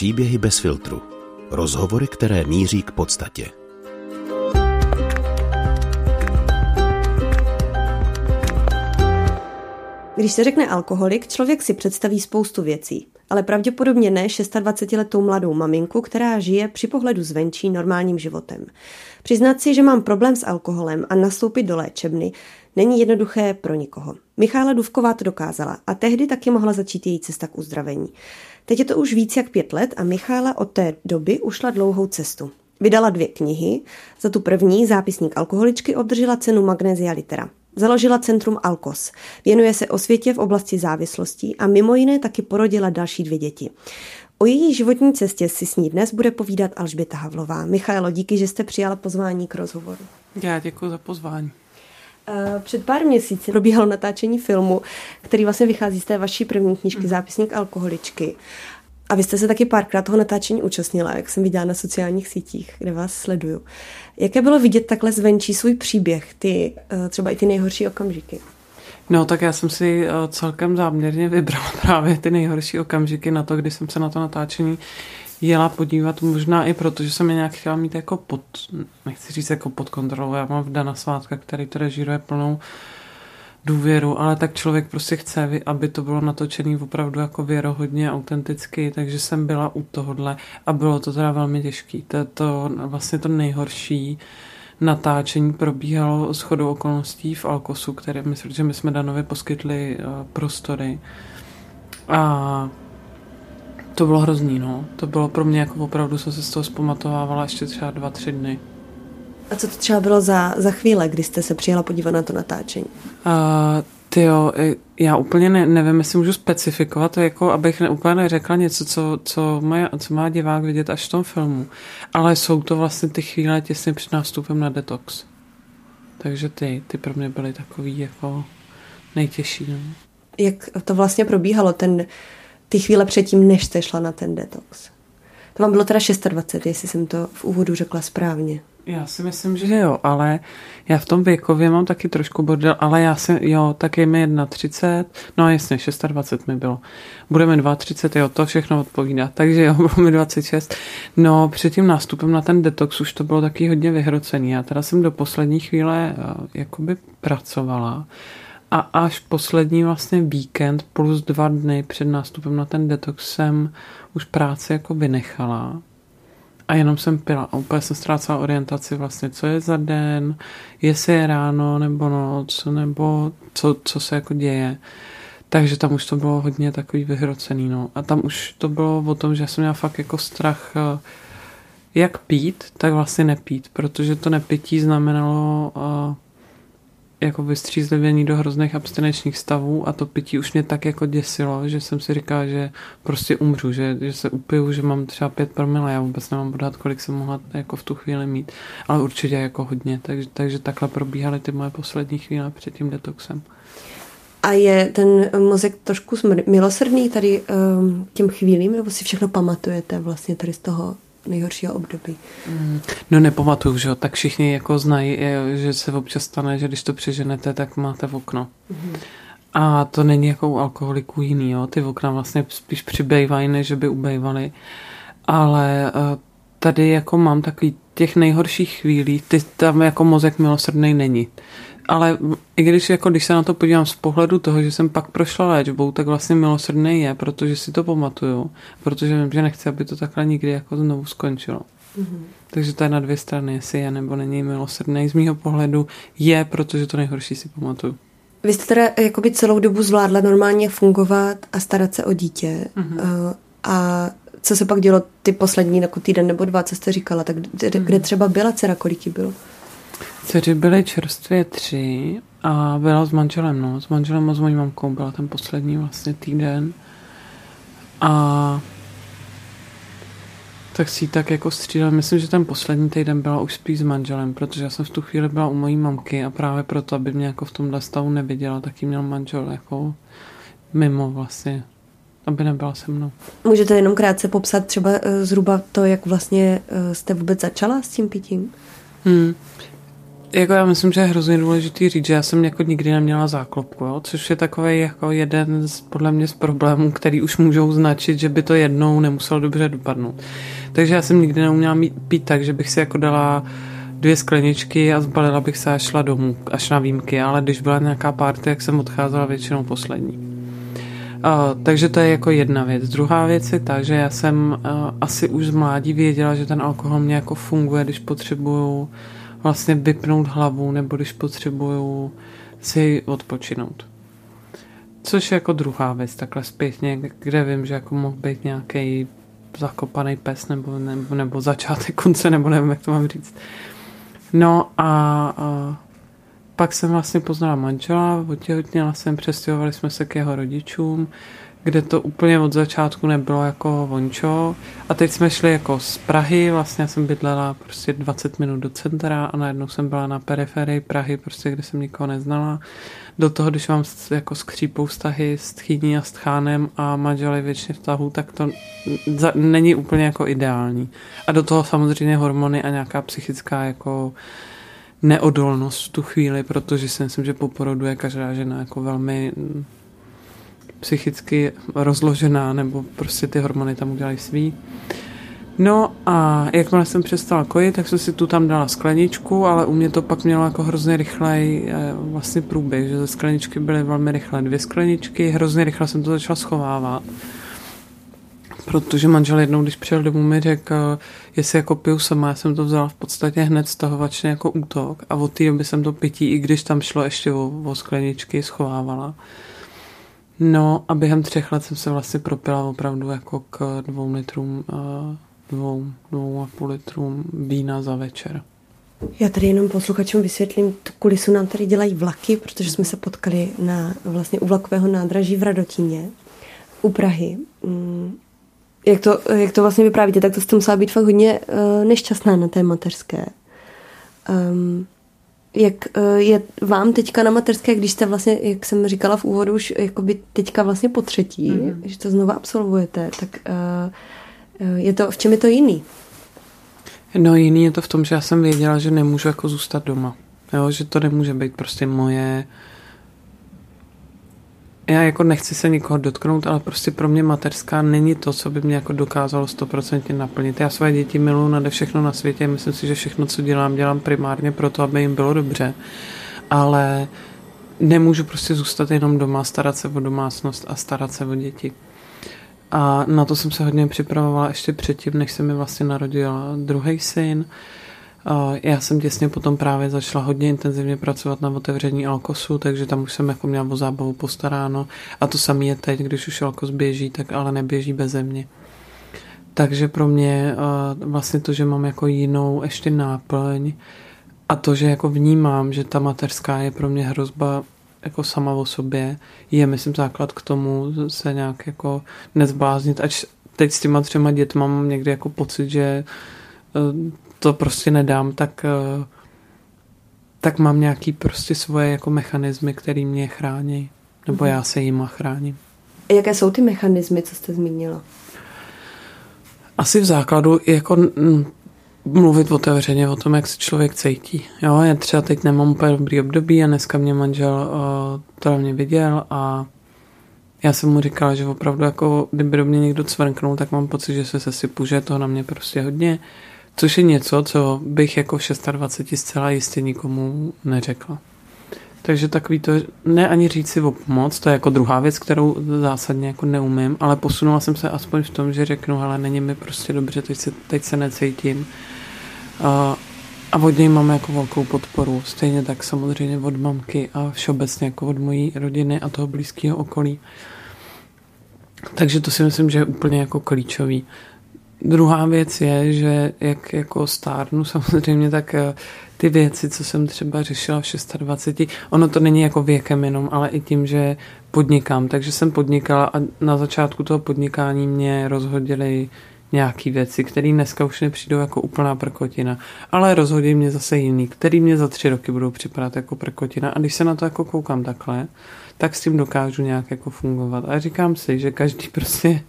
Příběhy bez filtru. Rozhovory, které míří k podstatě. Když se řekne alkoholik, člověk si představí spoustu věcí, ale pravděpodobně ne 26-letou mladou maminku, která žije při pohledu zvenčí normálním životem. Přiznat si, že mám problém s alkoholem a nastoupit do léčebny, není jednoduché pro nikoho. Michála Duvková to dokázala a tehdy taky mohla začít její cesta k uzdravení. Teď je to už víc jak pět let a Michála od té doby ušla dlouhou cestu. Vydala dvě knihy. Za tu první, zápisník alkoholičky, obdržela cenu Magnesia Litera. Založila centrum Alkos. Věnuje se osvětě v oblasti závislostí a mimo jiné taky porodila další dvě děti. O její životní cestě si s ní dnes bude povídat Alžběta Havlová. Michaelo, díky, že jste přijala pozvání k rozhovoru. Já děkuji za pozvání. Eh, před pár měsíci probíhalo natáčení filmu, který vlastně vychází z té vaší první knížky mhm. Zápisník alkoholičky. A vy jste se taky párkrát toho natáčení účastnila, jak jsem viděla na sociálních sítích, kde vás sleduju. Jaké bylo vidět takhle zvenčí svůj příběh, ty, eh, třeba i ty nejhorší okamžiky? No, tak já jsem si eh, celkem záměrně vybrala právě ty nejhorší okamžiky na to, kdy jsem se na to natáčení jela podívat, možná i proto, že jsem je nějak chtěla mít jako pod, nechci říct jako pod kontrolou, já mám v Dana Svátka, který to režíruje plnou důvěru, ale tak člověk prostě chce, aby to bylo natočené opravdu jako věrohodně, autenticky, takže jsem byla u tohohle a bylo to teda velmi těžké. To, to vlastně to nejhorší natáčení probíhalo s chodou okolností v Alkosu, které myslím, že my jsme Danovi poskytli uh, prostory. A to bylo hrozný, no. To bylo pro mě jako opravdu, jsem se z toho zpamatovávala ještě třeba dva, tři dny. A co to třeba bylo za, za chvíle, kdy jste se přijela podívat na to natáčení? Uh, ty jo, já úplně ne, nevím, jestli můžu specifikovat, to jako, abych ne, úplně neřekla něco, co, co, má, co má divák vidět až v tom filmu. Ale jsou to vlastně ty chvíle těsně před nástupem na detox. Takže ty, ty pro mě byly takový jako nejtěžší. No. Jak to vlastně probíhalo, ten, ty chvíle předtím, než jste šla na ten detox? To vám bylo teda 26, jestli jsem to v úvodu řekla správně. Já si myslím, že jo, ale já v tom věkově mám taky trošku bordel, ale já si, jo, tak je mi 31, no jasně, 26 mi bylo. Budeme 32, jo, to všechno odpovídá, takže jo, bylo mi 26. No, před tím nástupem na ten detox už to bylo taky hodně vyhrocený. Já teda jsem do poslední chvíle uh, jakoby pracovala a až poslední vlastně víkend plus dva dny před nástupem na ten detox jsem už práci jako vynechala a jenom jsem pila a úplně jsem ztrácela orientaci vlastně, co je za den, jestli je ráno nebo noc, nebo co, co se jako děje. Takže tam už to bylo hodně takový vyhrocený, no. A tam už to bylo o tom, že jsem měla fakt jako strach eh, jak pít, tak vlastně nepít, protože to nepití znamenalo uh, jako vystřízlivění do hrozných abstinenčních stavů a to pití už mě tak jako děsilo, že jsem si říkala, že prostě umřu, že, že se upiju, že mám třeba pět promile, já vůbec nemám odhad, kolik jsem mohla jako v tu chvíli mít, ale určitě jako hodně, takže, takže takhle probíhaly ty moje poslední chvíle před tím detoxem. A je ten mozek trošku milosrdný tady um, těm chvílím, nebo si všechno pamatujete vlastně tady z toho nejhoršího období. Mm, no nepamatuju, že jo, tak všichni jako znají, že se občas stane, že když to přeženete, tak máte v okno. Mm. A to není jako u alkoholiků jiný, jo. Ty okna vlastně spíš přibývají, než by ubejvaly. Ale eh, tady jako mám takový těch nejhorších chvílí, ty tam jako mozek milosrdný není ale i když, jako, když se na to podívám z pohledu toho, že jsem pak prošla léčbou, tak vlastně milosrdný je, protože si to pamatuju, protože vím, že nechci, aby to takhle nikdy jako znovu skončilo. Mm-hmm. Takže to je na dvě strany, jestli je nebo není milosrdný. Z mýho pohledu je, protože to nejhorší si pamatuju. Vy jste teda jakoby celou dobu zvládla normálně fungovat a starat se o dítě. Mm-hmm. A co se pak dělo ty poslední jako týden nebo dva, co jste říkala, tak kde, mm-hmm. kde třeba byla dcera, kolik jí bylo? Dceři byly čerstvě tři a byla s manželem, no. S manželem a s mojí mamkou byla ten poslední vlastně týden. A tak si tak jako střídala. Myslím, že ten poslední týden byla už spíš s manželem, protože já jsem v tu chvíli byla u mojí mamky a právě proto, aby mě jako v tomhle stavu neviděla, tak jí měl manžel jako mimo vlastně, aby nebyla se mnou. Můžete jenom krátce popsat třeba uh, zhruba to, jak vlastně uh, jste vůbec začala s tím pitím? Hmm. Jako já myslím, že je hrozně důležitý říct, že já jsem jako nikdy neměla záklopku, jo? což je takový jako jeden z, podle mě z problémů, který už můžou značit, že by to jednou nemuselo dobře dopadnout. Takže já jsem nikdy neuměla mít, pít tak, že bych si jako dala dvě skleničky a zbalila bych se a šla domů, až na výjimky, ale když byla nějaká party, jak jsem odcházela většinou poslední. Uh, takže to je jako jedna věc. Druhá věc je ta, že já jsem uh, asi už z mládí věděla, že ten alkohol mě jako funguje, když potřebuju vlastně vypnout hlavu nebo když potřebuju si odpočinout. Což je jako druhá věc, takhle zpětně, kde vím, že jako mohl být nějaký zakopaný pes nebo, nebo, nebo začátek konce, nebo nevím, jak to mám říct. No a, a pak jsem vlastně poznala manžela, otěhotněla jsem, přestěhovali jsme se k jeho rodičům, kde to úplně od začátku nebylo jako vončo. A teď jsme šli jako z Prahy, vlastně jsem bydlela prostě 20 minut do centra a najednou jsem byla na periferii Prahy, prostě kde jsem nikoho neznala. Do toho, když mám jako skřípou vztahy s tchýní a s tchánem a manželi většině vztahů, tak to za, není úplně jako ideální. A do toho samozřejmě hormony a nějaká psychická jako neodolnost v tu chvíli, protože si myslím, že po porodu je každá žena jako velmi psychicky rozložená, nebo prostě ty hormony tam udělají svý. No a jakmile jsem přestala kojit, tak jsem si tu tam dala skleničku, ale u mě to pak mělo jako hrozně rychlej eh, vlastně průběh, že ze skleničky byly velmi rychle dvě skleničky, hrozně rychle jsem to začala schovávat. Protože manžel jednou, když přijel domů, mi řekl, jestli jako piju sama, já jsem to vzala v podstatě hned stahovačně jako útok a od té doby jsem to pití, i když tam šlo ještě o, o skleničky, schovávala. No a během třech let jsem se vlastně propila opravdu jako k dvou litrům, eh, dvou, dvou a půl litrům vína za večer. Já tady jenom posluchačům vysvětlím, tu kulisu nám tady dělají vlaky, protože jsme se potkali na, vlastně u vlakového nádraží v Radotíně u Prahy. Mm, jak to, jak to vlastně vyprávíte, tak to jste musela být fakt hodně uh, nešťastná na té mateřské. Um, jak eh, je vám teďka na materské, když jste vlastně, jak jsem říkala v úvodu, už jakoby teďka vlastně po třetí, mm-hmm. že to znova absolvujete, tak uh, je to, v čem je to jiný? No jiný je to v tom, že já jsem věděla, že nemůžu jako zůstat doma. Jo, že to nemůže být prostě moje já jako nechci se nikoho dotknout, ale prostě pro mě mateřská není to, co by mě jako dokázalo stoprocentně naplnit. Já své děti miluji nade všechno na světě, myslím si, že všechno, co dělám, dělám primárně proto, aby jim bylo dobře, ale nemůžu prostě zůstat jenom doma, starat se o domácnost a starat se o děti. A na to jsem se hodně připravovala ještě předtím, než se mi vlastně narodil druhý syn. Já jsem těsně potom právě začala hodně intenzivně pracovat na otevření Alkosu, takže tam už jsem jako měla o zábavu postaráno. A to samé je teď, když už Alkos běží, tak ale neběží bez mě. Takže pro mě vlastně to, že mám jako jinou ještě náplň a to, že jako vnímám, že ta mateřská je pro mě hrozba jako sama o sobě, je myslím základ k tomu se nějak jako nezbláznit, ať teď s těma třema dětma mám někdy jako pocit, že e, to prostě nedám, tak, eh, tak mám nějaký prostě svoje jako mechanismy, které mě chrání. Nebo já se jima chráním. A jaké jsou ty mechanismy, co jste zmínila? Asi v základu jako mluvit otevřeně o tom, jak se člověk cítí. Jo, já třeba teď nemám úplně dobrý období a dneska mě manžel uh, to mě viděl a já jsem mu říkala, že opravdu jako kdyby do mě někdo cvrknul, tak mám pocit, že se sesypu, že to na mě prostě hodně. Což je něco, co bych jako v 26 zcela jistě nikomu neřekla. Takže takový to, ne ani říct si o pomoc, to je jako druhá věc, kterou zásadně jako neumím, ale posunula jsem se aspoň v tom, že řeknu, ale není mi prostě dobře, teď se, teď se necítím. A, a od něj mám jako velkou podporu, stejně tak samozřejmě od mamky a všeobecně jako od mojí rodiny a toho blízkého okolí. Takže to si myslím, že je úplně jako klíčový. Druhá věc je, že jak jako stárnu samozřejmě, tak eh, ty věci, co jsem třeba řešila v 26, ono to není jako věkem jenom, ale i tím, že podnikám. Takže jsem podnikala a na začátku toho podnikání mě rozhodili nějaký věci, které dneska už nepřijdou jako úplná prkotina, ale rozhodí mě zase jiný, který mě za tři roky budou připadat jako prkotina a když se na to jako koukám takhle, tak s tím dokážu nějak jako fungovat. A říkám si, že každý prostě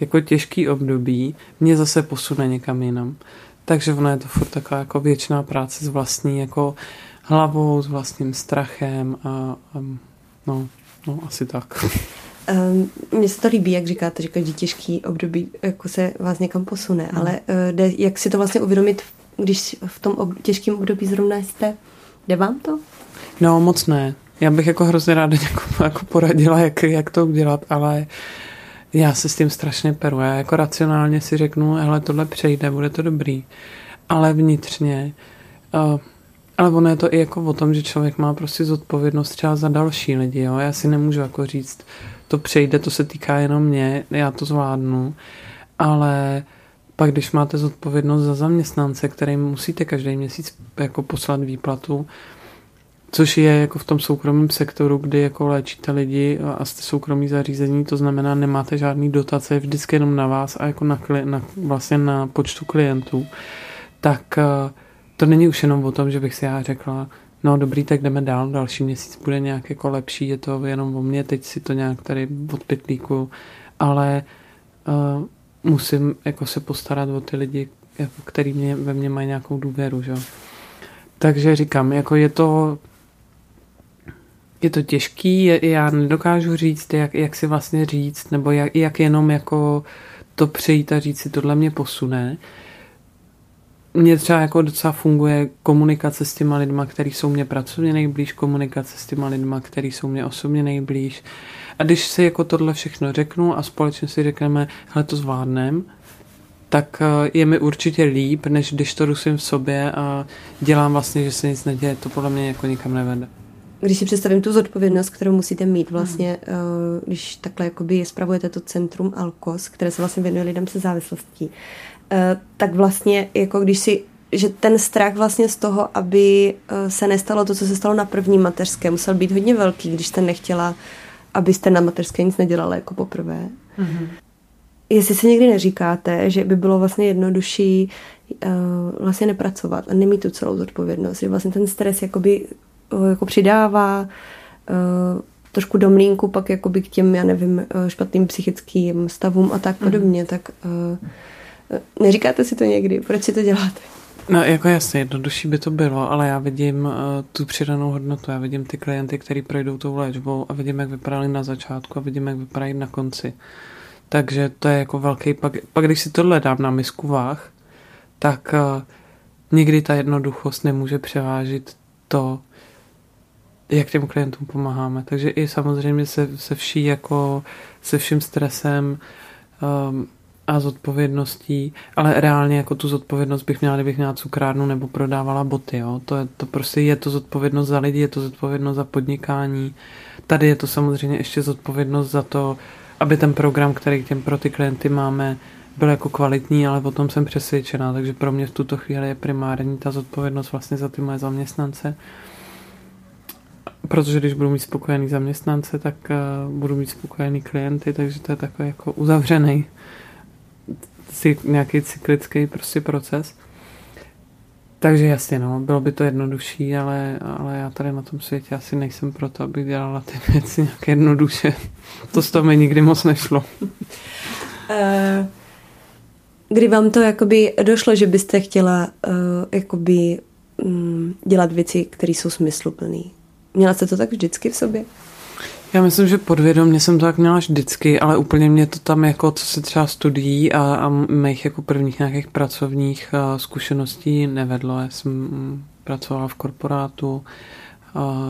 jako těžký období mě zase posune někam jinam. Takže ono je to furt taková jako věčná práce s vlastní jako hlavou, s vlastním strachem a, a no, no, asi tak. Um, mně se to líbí, jak říkáte, že každý těžký období jako se vás někam posune, hmm. ale uh, jde, jak si to vlastně uvědomit, když v tom ob- těžkém období zrovna jste, jde vám to? No, moc ne. Já bych jako hrozně ráda někomu jako poradila, jak, jak to udělat, ale já se s tím strašně peru. Já jako racionálně si řeknu, hele, tohle přejde, bude to dobrý. Ale vnitřně, uh, ale ono je to i jako o tom, že člověk má prostě zodpovědnost třeba za další lidi, jo. Já si nemůžu jako říct, to přejde, to se týká jenom mě, já to zvládnu, ale pak když máte zodpovědnost za zaměstnance, kterým musíte každý měsíc jako poslat výplatu, což je jako v tom soukromém sektoru, kdy jako léčíte lidi a jste soukromý zařízení, to znamená, nemáte žádný dotace, je vždycky jenom na vás a jako na, na vlastně na počtu klientů, tak uh, to není už jenom o tom, že bych si já řekla, no dobrý, tak jdeme dál, další měsíc bude nějak jako lepší, je to jenom o mně, teď si to nějak tady odpytlíku, ale uh, musím jako se postarat o ty lidi, jako, který mě, ve mně mají nějakou důvěru, že? Takže říkám, jako je to je to těžký, já nedokážu říct, jak, jak si vlastně říct, nebo jak, jak jenom jako to přejít a říct si, tohle mě posune. Mně třeba jako docela funguje komunikace s těma lidma, který jsou mě pracovně nejblíž, komunikace s těma lidma, který jsou mě osobně nejblíž. A když si jako tohle všechno řeknu a společně si řekneme, hele, to zvládnem, tak eh, je mi určitě líp, než když to dusím v sobě a dělám vlastně, že se nic neděje. To podle mě jako nikam nevede. Když si představím tu zodpovědnost, kterou musíte mít vlastně, hmm. když takhle jakoby spravujete to centrum Alkos, které se vlastně věnuje lidem se závislostí, Eh, tak vlastně jako když si že ten strach vlastně z toho, aby eh, se nestalo to, co se stalo na první mateřské, musel být hodně velký, když jste nechtěla, abyste na mateřské nic nedělala jako poprvé. Mm-hmm. Jestli si někdy neříkáte, že by bylo vlastně jednodušší uh, vlastně nepracovat a nemít tu celou zodpovědnost, že vlastně ten stres jakoby jako přidává uh, trošku do mlínku pak jakoby k těm, já nevím, špatným psychickým stavům a tak mhm. podobně, mm. tak Neříkáte si to někdy? Proč si to děláte? No jako jasně, jednodušší by to bylo, ale já vidím uh, tu přidanou hodnotu, já vidím ty klienty, kteří projdou tou léčbou a vidím, jak vypadali na začátku a vidím, jak vypadají na konci. Takže to je jako velký, pak, pak když si tohle dám na misku váh, tak uh, nikdy ta jednoduchost nemůže převážit to, jak těm klientům pomáháme. Takže i samozřejmě se, se vší jako se vším stresem um, a zodpovědností, ale reálně jako tu zodpovědnost bych měla, kdybych měla cukrárnu nebo prodávala boty, jo. To, je, to prostě je to zodpovědnost za lidi, je to zodpovědnost za podnikání. Tady je to samozřejmě ještě zodpovědnost za to, aby ten program, který těm pro ty klienty máme, byl jako kvalitní, ale o tom jsem přesvědčená, takže pro mě v tuto chvíli je primární ta zodpovědnost vlastně za ty moje zaměstnance. Protože když budu mít spokojený zaměstnance, tak uh, budu mít spokojený klienty, takže to je takový jako uzavřený nějaký cyklický prostě proces. Takže jasně, no, bylo by to jednodušší, ale, ale já tady na tom světě asi nejsem proto, abych dělala ty věci nějak jednoduše. To z toho mi nikdy moc nešlo. Uh, kdy vám to jakoby došlo, že byste chtěla uh, jakoby um, dělat věci, které jsou smysluplné? Měla jste to tak vždycky v sobě? Já myslím, že podvědomě jsem to tak měla vždycky, ale úplně mě to tam jako, co se třeba studií a, a mých jako prvních nějakých pracovních zkušeností nevedlo. Já jsem um, pracovala v korporátu,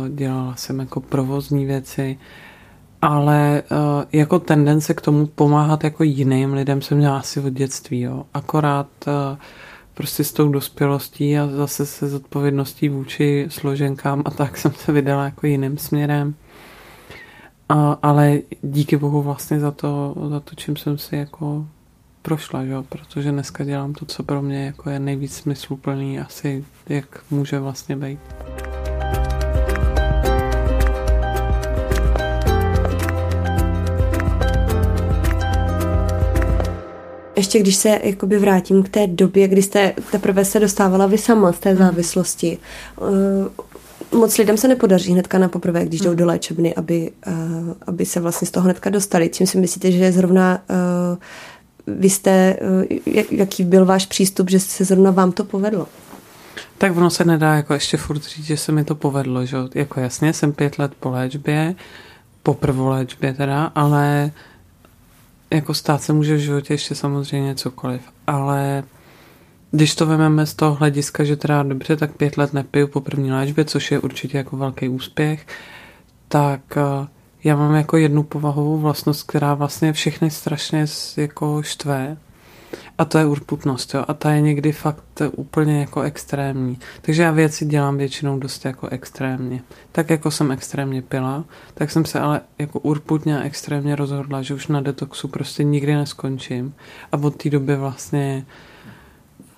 dělala jsem jako provozní věci, ale jako tendence k tomu pomáhat jako jiným lidem jsem měla asi od dětství. Jo. Akorát prostě s tou dospělostí a zase se zodpovědností vůči složenkám a tak jsem se vydala jako jiným směrem. A, ale díky bohu vlastně za to, za to, čím jsem si jako prošla, že? protože dneska dělám to, co pro mě jako je nejvíc smysluplný asi, jak může vlastně být. Ještě když se jakoby vrátím k té době, kdy jste teprve se dostávala vy sama z té mhm. závislosti, moc lidem se nepodaří hnedka na poprvé, když jdou hmm. do léčebny, aby, uh, aby se vlastně z toho hnedka dostali. Čím si myslíte, že je zrovna uh, vy jste, jaký byl váš přístup, že se zrovna vám to povedlo? Tak ono se nedá jako ještě furt říct, že se mi to povedlo, že jako jasně jsem pět let po léčbě, po prvoléčbě teda, ale jako stát se může v životě ještě samozřejmě cokoliv, ale když to vezmeme z toho hlediska, že teda dobře, tak pět let nepiju po první léčbě, což je určitě jako velký úspěch, tak eh, já mám jako jednu povahovou vlastnost, která vlastně všechny strašně jako štve a to je urputnost, jo. A ta je někdy fakt úplně jako extrémní. Takže já věci dělám většinou dost jako extrémně. Tak jako jsem extrémně pila, tak jsem se ale jako urputně a extrémně rozhodla, že už na detoxu prostě nikdy neskončím. A od té doby vlastně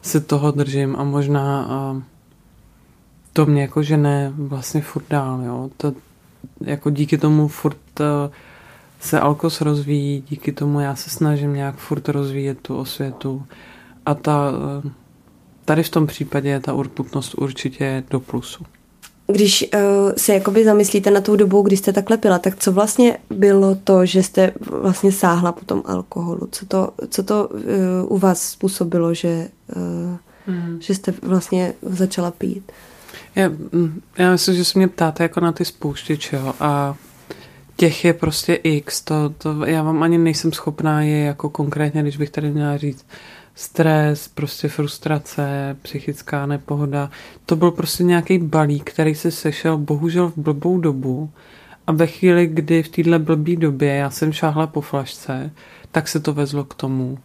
se toho držím a možná a to mě jako žene vlastně furt dál, jo. To, jako díky tomu furt se Alkos rozvíjí, díky tomu já se snažím nějak furt rozvíjet tu osvětu a ta, tady v tom případě je ta urputnost určitě do plusu. Když uh, se jakoby zamyslíte na tou dobu, kdy jste takhle pila, tak co vlastně bylo to, že jste vlastně sáhla po tom alkoholu? Co to, co to uh, u vás způsobilo, že, uh, mm. že jste vlastně začala pít? Já, mm, já myslím, že se mě ptáte jako na ty spouštěče a těch je prostě x, to, to já vám ani nejsem schopná je jako konkrétně, když bych tady měla říct, stres, prostě frustrace, psychická nepohoda. To byl prostě nějaký balík, který se sešel bohužel v blbou dobu a ve chvíli, kdy v téhle blbý době já jsem šáhla po flašce, tak se to vezlo k tomu,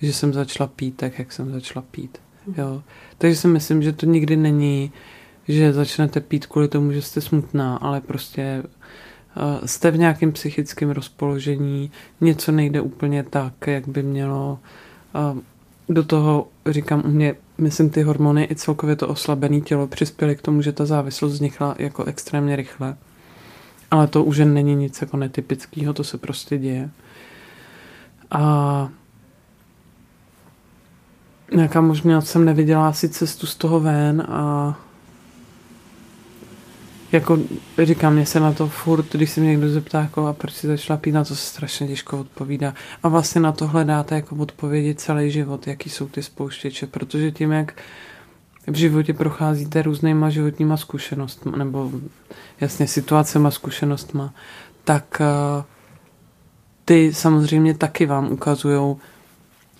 že jsem začala pít tak, jak jsem začala pít. Jo. Takže si myslím, že to nikdy není, že začnete pít kvůli tomu, že jste smutná, ale prostě jste v nějakém psychickém rozpoložení, něco nejde úplně tak, jak by mělo. Do toho, říkám u mě, myslím, ty hormony i celkově to oslabené tělo přispěly k tomu, že ta závislost vznikla jako extrémně rychle. Ale to už není nic jako netypického, to se prostě děje. A nějaká možná jsem neviděla asi cestu z toho ven a jako říkám, mě se na to furt, když se mě někdo zeptá, jako, a proč si začala pít, na to se strašně těžko odpovídá. A vlastně na to hledáte jako odpovědi celý život, jaký jsou ty spouštěče, protože tím, jak v životě procházíte různýma životníma zkušenostmi, nebo jasně situacema, zkušenostma, tak uh, ty samozřejmě taky vám ukazují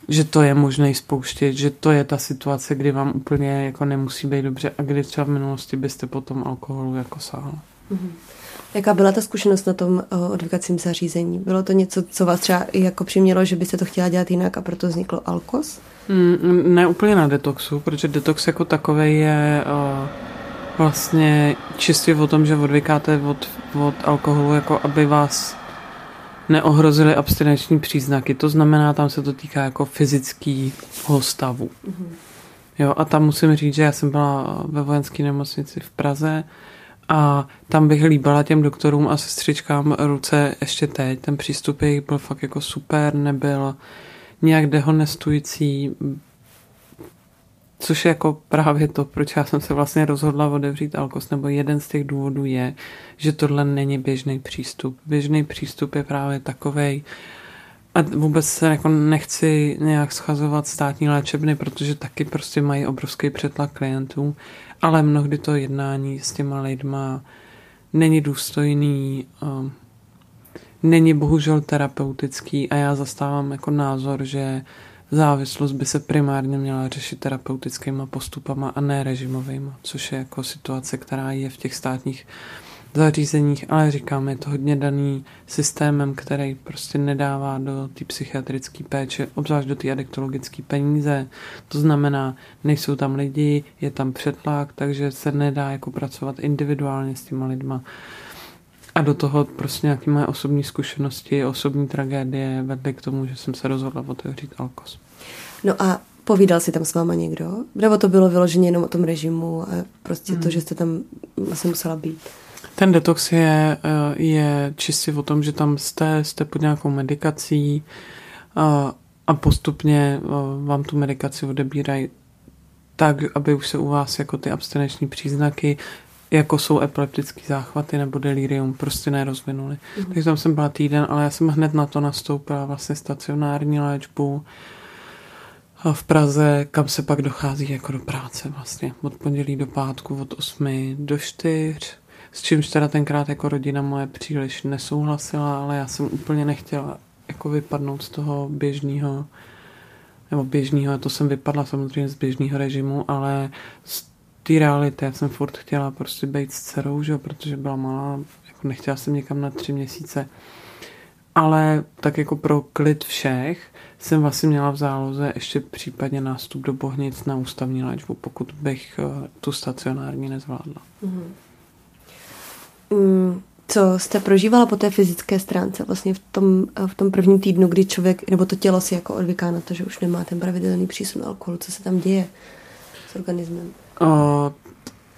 že to je možné spouštět, že to je ta situace, kdy vám úplně jako nemusí být dobře a kdy třeba v minulosti byste potom alkoholu jako sáhla. Mm-hmm. Jaká byla ta zkušenost na tom uh, odvykacím zařízení? Bylo to něco, co vás třeba jako přimělo, že byste to chtěla dělat jinak a proto vzniklo Alkos? Mm, ne úplně na detoxu, protože detox jako takový je uh, vlastně čistě o tom, že odvykáte od, od alkoholu, jako aby vás neohrozily abstinenční příznaky. To znamená, tam se to týká jako fyzického stavu. Mm-hmm. Jo, a tam musím říct, že já jsem byla ve vojenské nemocnici v Praze a tam bych líbala těm doktorům a sestřičkám ruce ještě teď. Ten přístup jejich byl fakt jako super, nebyl nějak dehonestující, Což je jako právě to, proč já jsem se vlastně rozhodla otevřít Alkos, nebo jeden z těch důvodů je, že tohle není běžný přístup. Běžný přístup je právě takovej, a vůbec se jako nechci nějak schazovat státní léčebny, protože taky prostě mají obrovský přetlak klientů, ale mnohdy to jednání s těma lidma není důstojný, um, není bohužel terapeutický a já zastávám jako názor, že závislost by se primárně měla řešit terapeutickýma postupama a ne režimovými, což je jako situace, která je v těch státních zařízeních, ale říkám, je to hodně daný systémem, který prostě nedává do té psychiatrické péče, obzvlášť do té adektologické peníze. To znamená, nejsou tam lidi, je tam přetlak, takže se nedá jako pracovat individuálně s těma lidma. A do toho prostě nějaké moje osobní zkušenosti, osobní tragédie vedly k tomu, že jsem se rozhodla otevřít Alkos. No a povídal si tam s váma někdo? Nebo to bylo vyloženě jenom o tom režimu a prostě hmm. to, že jste tam asi musela být? Ten detox je, eh, je čistě o tom, že tam jste, jste pod nějakou medikací a, a postupně eh, vám tu medikaci odebírají tak, aby už se u vás jako ty abstinenční příznaky jako jsou epileptické záchvaty nebo delirium, prostě nerozvinuli. Mm-hmm. Takže tam jsem byla týden, ale já jsem hned na to nastoupila vlastně stacionární léčbu v Praze, kam se pak dochází jako do práce vlastně. Od pondělí do pátku, od 8 do 4. S čímž teda tenkrát jako rodina moje příliš nesouhlasila, ale já jsem úplně nechtěla jako vypadnout z toho běžného nebo běžného, to jsem vypadla samozřejmě z běžného režimu, ale z té reality já jsem furt chtěla prostě být s dcerou, že, protože byla malá, jako nechtěla jsem někam na tři měsíce. Ale tak jako pro klid všech jsem vlastně měla v záloze ještě případně nástup do Bohnic na ústavní léčbu, pokud bych eh, tu stacionární nezvládla. Mm-hmm. Mm, co jste prožívala po té fyzické stránce vlastně v tom, v tom prvním týdnu, kdy člověk, nebo to tělo si jako odvyká na to, že už nemá ten pravidelný přísun alkoholu, co se tam děje s organismem? O,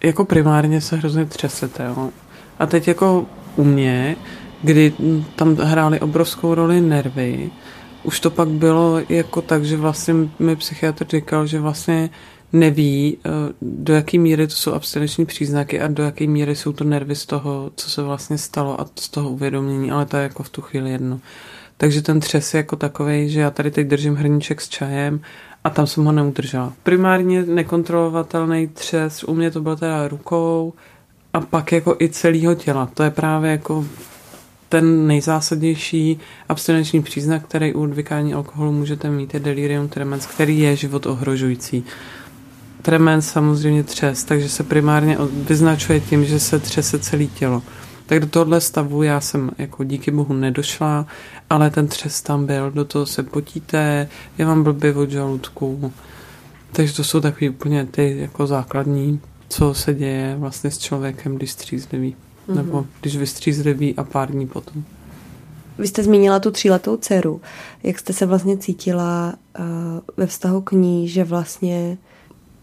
jako primárně se hrozně třesete, jo. A teď jako u mě, kdy tam hrály obrovskou roli nervy, už to pak bylo jako tak, že vlastně mi psychiatr říkal, že vlastně neví, eh, do jaké míry to jsou abstinenční příznaky a do jaké míry jsou to nervy z toho, co se vlastně stalo a z toho uvědomění, ale to je jako v tu chvíli jedno. Takže ten třes je jako takový, že já tady teď držím hrníček s čajem a tam jsem ho neudržela. Primárně nekontrolovatelný třes, u mě to bylo teda rukou a pak jako i celého těla. To je právě jako ten nejzásadnější abstinenční příznak, který u odvykání alkoholu můžete mít, je delirium tremens, který je život ohrožující tremens samozřejmě třes, takže se primárně vyznačuje tím, že se třese celé tělo. Tak do tohohle stavu já jsem jako díky bohu nedošla, ale ten třes tam byl, do toho se potíte, já mám blbě od žaludku. Takže to jsou takový úplně ty jako základní, co se děje vlastně s člověkem, když střízlivý. Mm-hmm. Nebo když vystřízlivý a pár dní potom. Vy jste zmínila tu tříletou dceru. Jak jste se vlastně cítila uh, ve vztahu k ní, že vlastně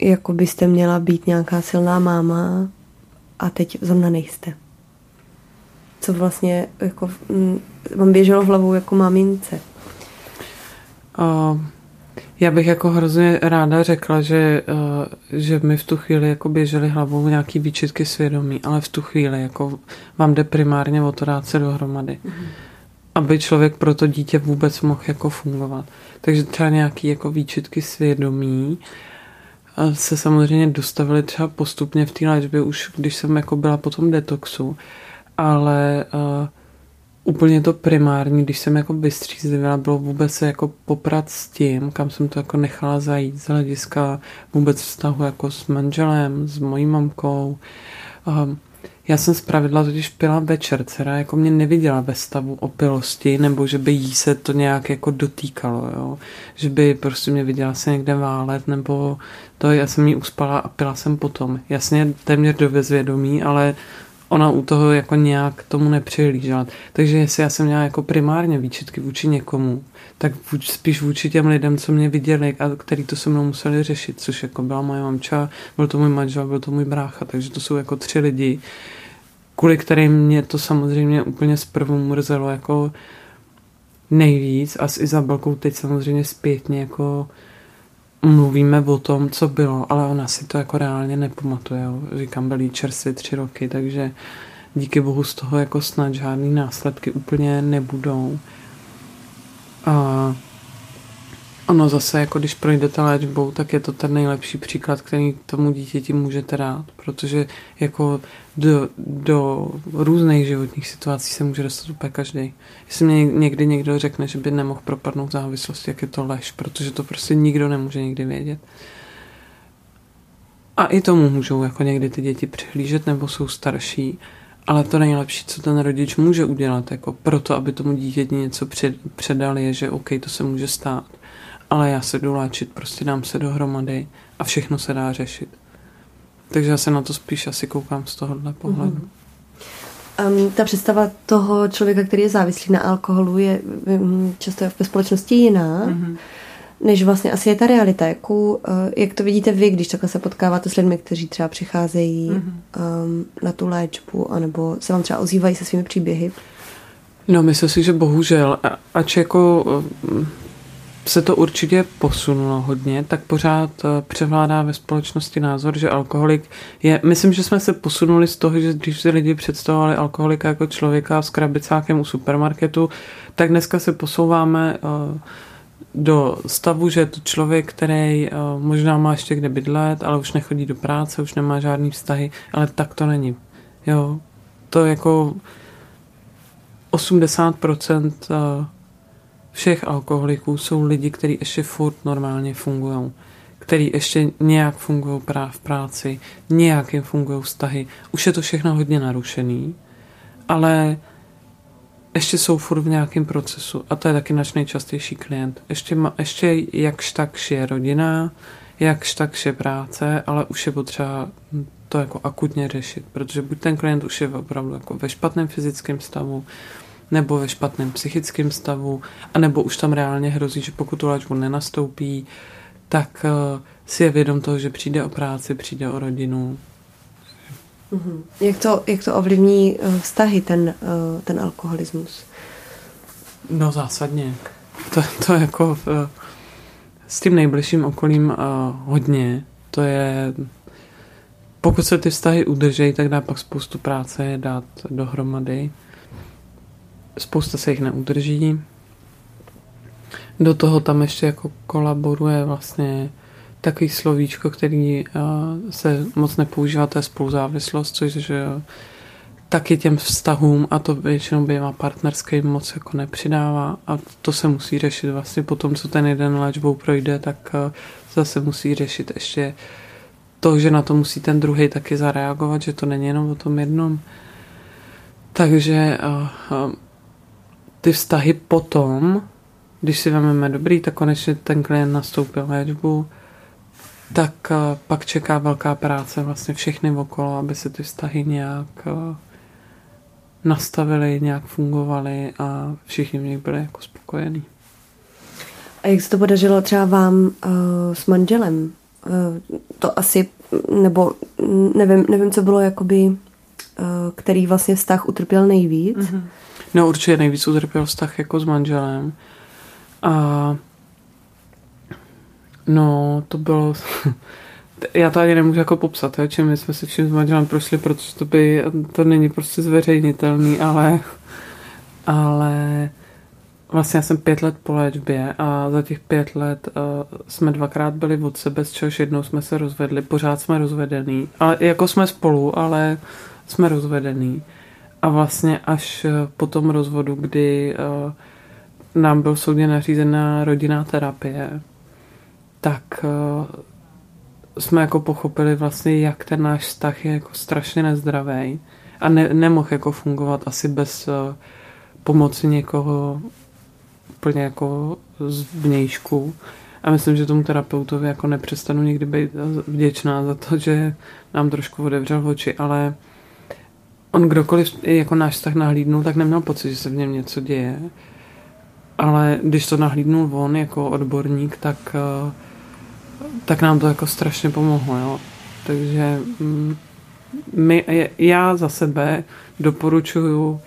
jako byste měla být nějaká silná máma a teď zrovna nejste. Co vlastně jako, vám běželo hlavou jako mamince? Uh, já bych jako hrozně ráda řekla, že, uh, že mi v tu chvíli jako běžely hlavou nějaký výčitky svědomí, ale v tu chvíli jako vám jde primárně o to dát se dohromady. Mm-hmm. Aby člověk pro to dítě vůbec mohl jako fungovat. Takže třeba nějaký jako výčitky svědomí, uh, se samozřejmě dostavili třeba postupně v té léčbě, už když jsem jako byla po tom detoxu, ale uh, úplně to primární, když jsem jako vystřízlivěla, bylo vůbec se jako poprat s tím, kam jsem to jako nechala zajít z hlediska vůbec vztahu jako s manželem, s mojí mamkou. Um, já jsem zpravidla totiž pila večer, dcera jako mě neviděla ve stavu opilosti, nebo že by jí se to nějak jako dotýkalo, jo. Že by prostě mě viděla se někde válet, nebo to já jsem jí uspala a pila jsem potom. Jasně téměř do bezvědomí, ale ona u toho jako nějak tomu nepřihlížela. Takže jestli já jsem měla jako primárně výčitky vůči někomu, tak vůč, spíš vůči těm lidem, co mě viděli a který to se mnou museli řešit, což jako byla moje mamča, byl to můj manžel, byl to můj brácha, takže to jsou jako tři lidi, kvůli kterým mě to samozřejmě úplně zprvu mrzelo jako nejvíc a s Izabelkou teď samozřejmě zpětně jako mluvíme o tom, co bylo, ale ona si to jako reálně nepamatuje. Jo. Říkám, byli čerstvě tři roky, takže díky bohu z toho jako snad žádný následky úplně nebudou. A ono zase, jako když projdete léčbou, tak je to ten nejlepší příklad, který tomu dítěti můžete dát, protože jako do, do různých životních situací se může dostat úplně každý. Jestli mě někdy někdo řekne, že by nemohl propadnout závislosti, jak je to lež, protože to prostě nikdo nemůže nikdy vědět. A i tomu můžou jako někdy ty děti přihlížet nebo jsou starší, ale to nejlepší, co ten rodič může udělat, jako proto, aby tomu dítěti něco před, je, že OK, to se může stát ale já se jdu léčit, prostě dám se dohromady a všechno se dá řešit. Takže já se na to spíš asi koukám z tohohle pohledu. Mm-hmm. Um, ta představa toho člověka, který je závislý na alkoholu, je um, často ve společnosti jiná, mm-hmm. než vlastně asi je ta realita. Jakou, uh, jak to vidíte vy, když takhle se potkáváte s lidmi, kteří třeba přicházejí mm-hmm. um, na tu léčbu, anebo se vám třeba ozývají se svými příběhy? No, myslím si, že bohužel, ač jako se to určitě posunulo hodně, tak pořád eh, převládá ve společnosti názor, že alkoholik je... Myslím, že jsme se posunuli z toho, že když si lidi představovali alkoholika jako člověka s krabicákem u supermarketu, tak dneska se posouváme uh, do stavu, že je to člověk, který uh, možná má ještě kde bydlet, ale už nechodí do práce, už nemá žádný vztahy, ale tak to není. Jo, to jako 80% uh, všech alkoholiků jsou lidi, kteří ještě furt normálně fungují, který ještě nějak fungují v práci, nějak jim fungují vztahy. Už je to všechno hodně narušený, ale ještě jsou furt v nějakém procesu a to je taky náš nejčastější klient. Ještě, ma, ještě jakž takž je rodina, jakž takž je práce, ale už je potřeba to jako akutně řešit, protože buď ten klient už je opravdu jako ve špatném fyzickém stavu, nebo ve špatném psychickém stavu, anebo už tam reálně hrozí, že pokud tu léčbu nenastoupí, tak uh, si je vědom toho, že přijde o práci, přijde o rodinu. Mm-hmm. Jak, to, jak to ovlivní uh, vztahy, ten, uh, ten alkoholismus? No zásadně. To, to jako s tím nejbližším okolím hodně. To je pokud se ty vztahy udržejí, tak dá pak spoustu práce je dát dohromady spousta se jich neudrží. Do toho tam ještě jako kolaboruje vlastně takový slovíčko, který uh, se moc nepoužívá, to je spoluzávislost, což že taky těm vztahům a to většinou bývá partnerský moc jako nepřidává a to se musí řešit vlastně po tom, co ten jeden léčbou projde, tak uh, zase musí řešit ještě to, že na to musí ten druhý taky zareagovat, že to není jenom o tom jednom. Takže uh, ty vztahy potom, když si vezmeme dobrý, tak konečně ten klient nastoupil léčbu, tak eh, pak čeká velká práce vlastně všechny okolo, aby se ty vztahy nějak eh, nastavily, nějak fungovaly a všichni v nich byli jako spokojení. A jak se to podařilo třeba vám uh, s manželem? Uh, to asi, nebo nevím, nevím, co bylo jakoby, uh, který vlastně vztah utrpěl nejvíc. Mm-hmm. No určitě nejvíc utrpěl vztah jako s manželem. A no, to bylo... já to ani nemůžu jako popsat, jo, čím my jsme se vším s manželem prošli, protože to by, to není prostě zveřejnitelný, ale ale vlastně já jsem pět let po léčbě a za těch pět let uh, jsme dvakrát byli od sebe, z čehož jednou jsme se rozvedli, pořád jsme rozvedený, ale jako jsme spolu, ale jsme rozvedený. A vlastně až eh, po tom rozvodu, kdy uh, nám byl soudně nařízená rodinná terapie, tak uh, jsme jako pochopili vlastně, jak ten náš vztah je jako strašně nezdravý a ne, nemohl jako fungovat asi bez pomoci někoho úplně jako z vnějšku. A myslím, že tomu terapeutovi jako nepřestanu nikdy být vděčná za to, že nám trošku otevřel oči, ale on kdokoliv jako náš vztah nahlídnul, tak neměl pocit, že se v něm něco děje. Ale když to nahlídnul on jako odborník, tak, eh, tak nám to jako strašně pomohlo. Jo? Takže mm, my, já za sebe doporučuju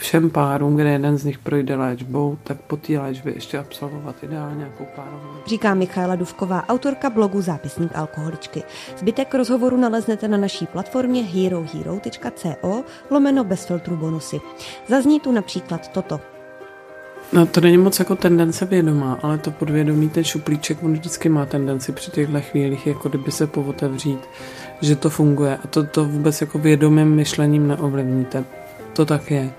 všem párům, kde jeden z nich projde léčbou, tak po té léčbě ještě absolvovat ideálně nějakou párovou. Říká Michaela Duvková, autorka blogu Zápisník alkoholičky. Zbytek rozhovoru naleznete na naší platformě herohero.co lomeno bez filtru bonusy. Zazní tu například toto. No to není moc jako tendence vědomá, ale to podvědomí, ten šuplíček, on vždycky má tendenci při těchto chvílích, jako kdyby se povotevřít, že to funguje a to, to vůbec jako vědomým myšlením neovlivníte. To tak je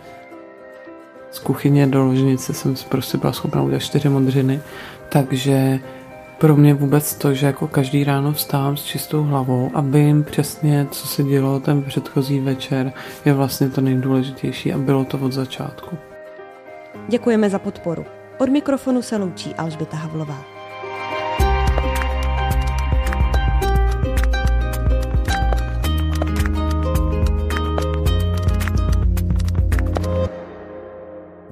z kuchyně do ložnice jsem prostě byla schopna udělat čtyři modřiny, takže pro mě vůbec to, že jako každý ráno vstávám s čistou hlavou a vím přesně, co se dělo ten předchozí večer, je vlastně to nejdůležitější a bylo to od začátku. Děkujeme za podporu. Od mikrofonu se loučí Alžběta Havlová.